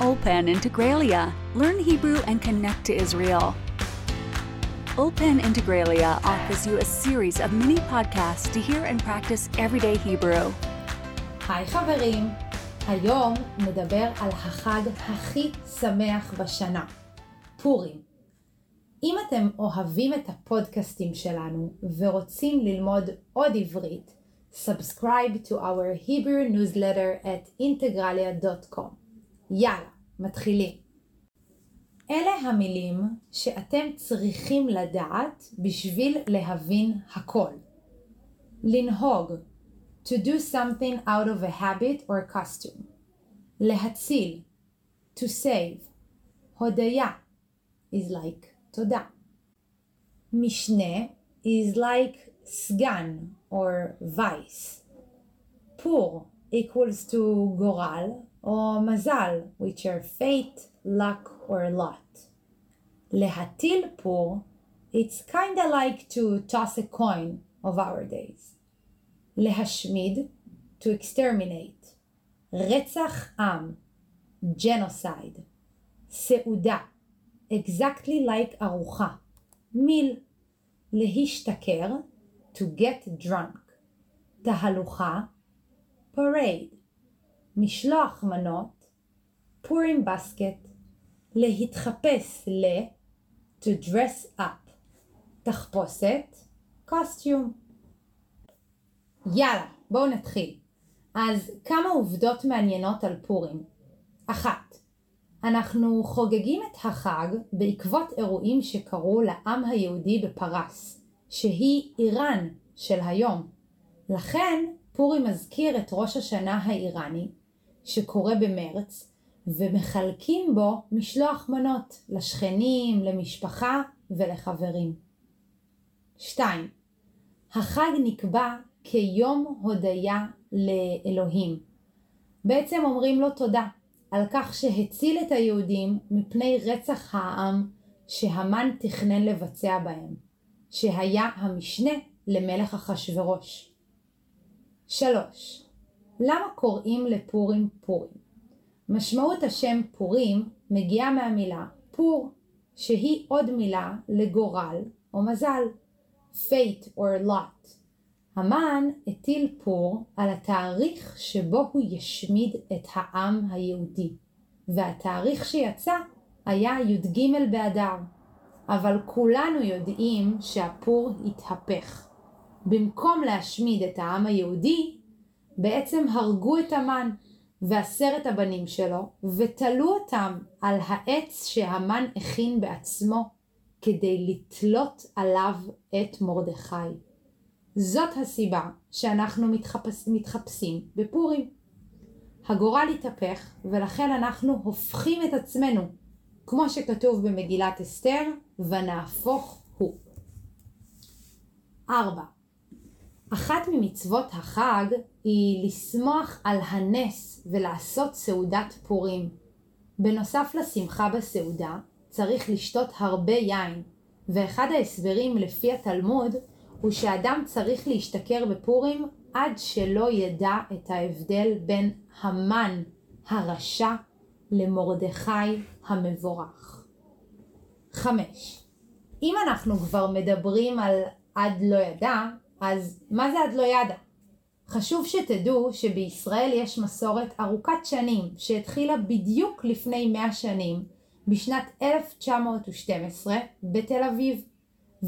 Open Integralia. Learn Hebrew and connect to Israel. Open Integralia offers you a series of mini podcasts to hear and practice everyday Hebrew. היי חברים, היום נדבר על החג הכי שמח בשנה, פורים. אם אתם אוהבים את הפודקאסטים שלנו ורוצים ללמוד עוד עברית, subscribe to our Hebrew newsletter at integralia.com. יאללה, מתחילים. אלה המילים שאתם צריכים לדעת בשביל להבין הכל. לנהוג, to do something out of a habit or costume. להציל, to save. הודיה is like תודה. משנה is like סגן or vice. פור equals to גורל or mazal, which are fate, luck, or lot. Lehatil po, it's kinda like to toss a coin of our days. Lehashmid, to exterminate. Retzach am, genocide. Seuda, exactly like arucha. Mil, Lehishtaker, to get drunk. Tahalucha, parade. משלוח מנות, פורים בסקט, להתחפש ל, to dress up, תחפושת, costume. יאללה, בואו נתחיל. אז כמה עובדות מעניינות על פורים. אחת, אנחנו חוגגים את החג בעקבות אירועים שקרו לעם היהודי בפרס, שהיא איראן של היום. לכן פורים מזכיר את ראש השנה האיראני, שקורה במרץ, ומחלקים בו משלוח מנות לשכנים, למשפחה ולחברים. 2. החג נקבע כיום הודיה לאלוהים. בעצם אומרים לו תודה על כך שהציל את היהודים מפני רצח העם שהמן תכנן לבצע בהם, שהיה המשנה למלך אחשורוש. 3. למה קוראים לפורים פורים? משמעות השם פורים מגיעה מהמילה פור, שהיא עוד מילה לגורל או מזל, fate or lot. המן הטיל פור על התאריך שבו הוא ישמיד את העם היהודי, והתאריך שיצא היה י"ג באדר. אבל כולנו יודעים שהפור התהפך. במקום להשמיד את העם היהודי, בעצם הרגו את המן ועשרת הבנים שלו, ותלו אותם על העץ שהמן הכין בעצמו, כדי לתלות עליו את מרדכי. זאת הסיבה שאנחנו מתחפש, מתחפשים בפורים. הגורל התהפך, ולכן אנחנו הופכים את עצמנו, כמו שכתוב במגילת אסתר, ונהפוך הוא. 4. אחת ממצוות החג היא לשמוח על הנס ולעשות סעודת פורים. בנוסף לשמחה בסעודה, צריך לשתות הרבה יין, ואחד ההסברים לפי התלמוד הוא שאדם צריך להשתכר בפורים עד שלא ידע את ההבדל בין המן הרשע למרדכי המבורך. 5. אם אנחנו כבר מדברים על עד לא ידע, אז מה זה עד לא ידע? חשוב שתדעו שבישראל יש מסורת ארוכת שנים שהתחילה בדיוק לפני 100 שנים, בשנת 1912 בתל אביב.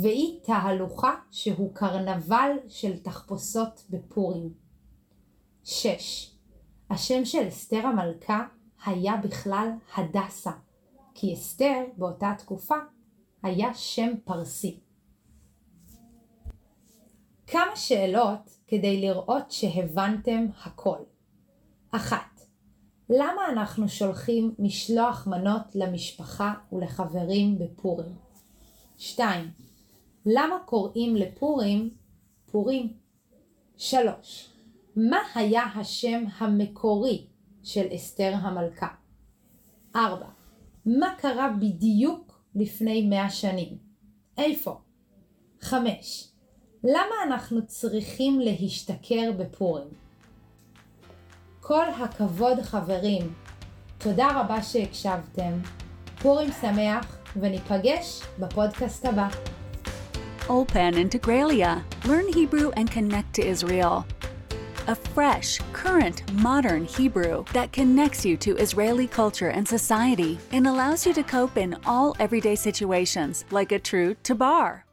והיא תהלוכה שהוא קרנבל של תחפושות בפורים. 6. השם של אסתר המלכה היה בכלל הדסה, כי אסתר באותה תקופה היה שם פרסי. כמה שאלות כדי לראות שהבנתם הכל. אחת, למה אנחנו שולחים משלוח מנות למשפחה ולחברים בפורים? 2. למה קוראים לפורים פורים? שלוש. מה היה השם המקורי של אסתר המלכה? ארבע. מה קרה בדיוק לפני מאה שנים? איפה? חמש. למה אנחנו צריכים להשתכר בפורים? כל הכבוד חברים, תודה רבה שהקשבתם. פורים שמח, וניפגש בפודקאסט הבא. Ulpan Integralia. Learn Hebrew and connect to Israel. A fresh, current, modern Hebrew that connects you to Israeli culture and society and allows you to cope in all everyday situations like a true tabar.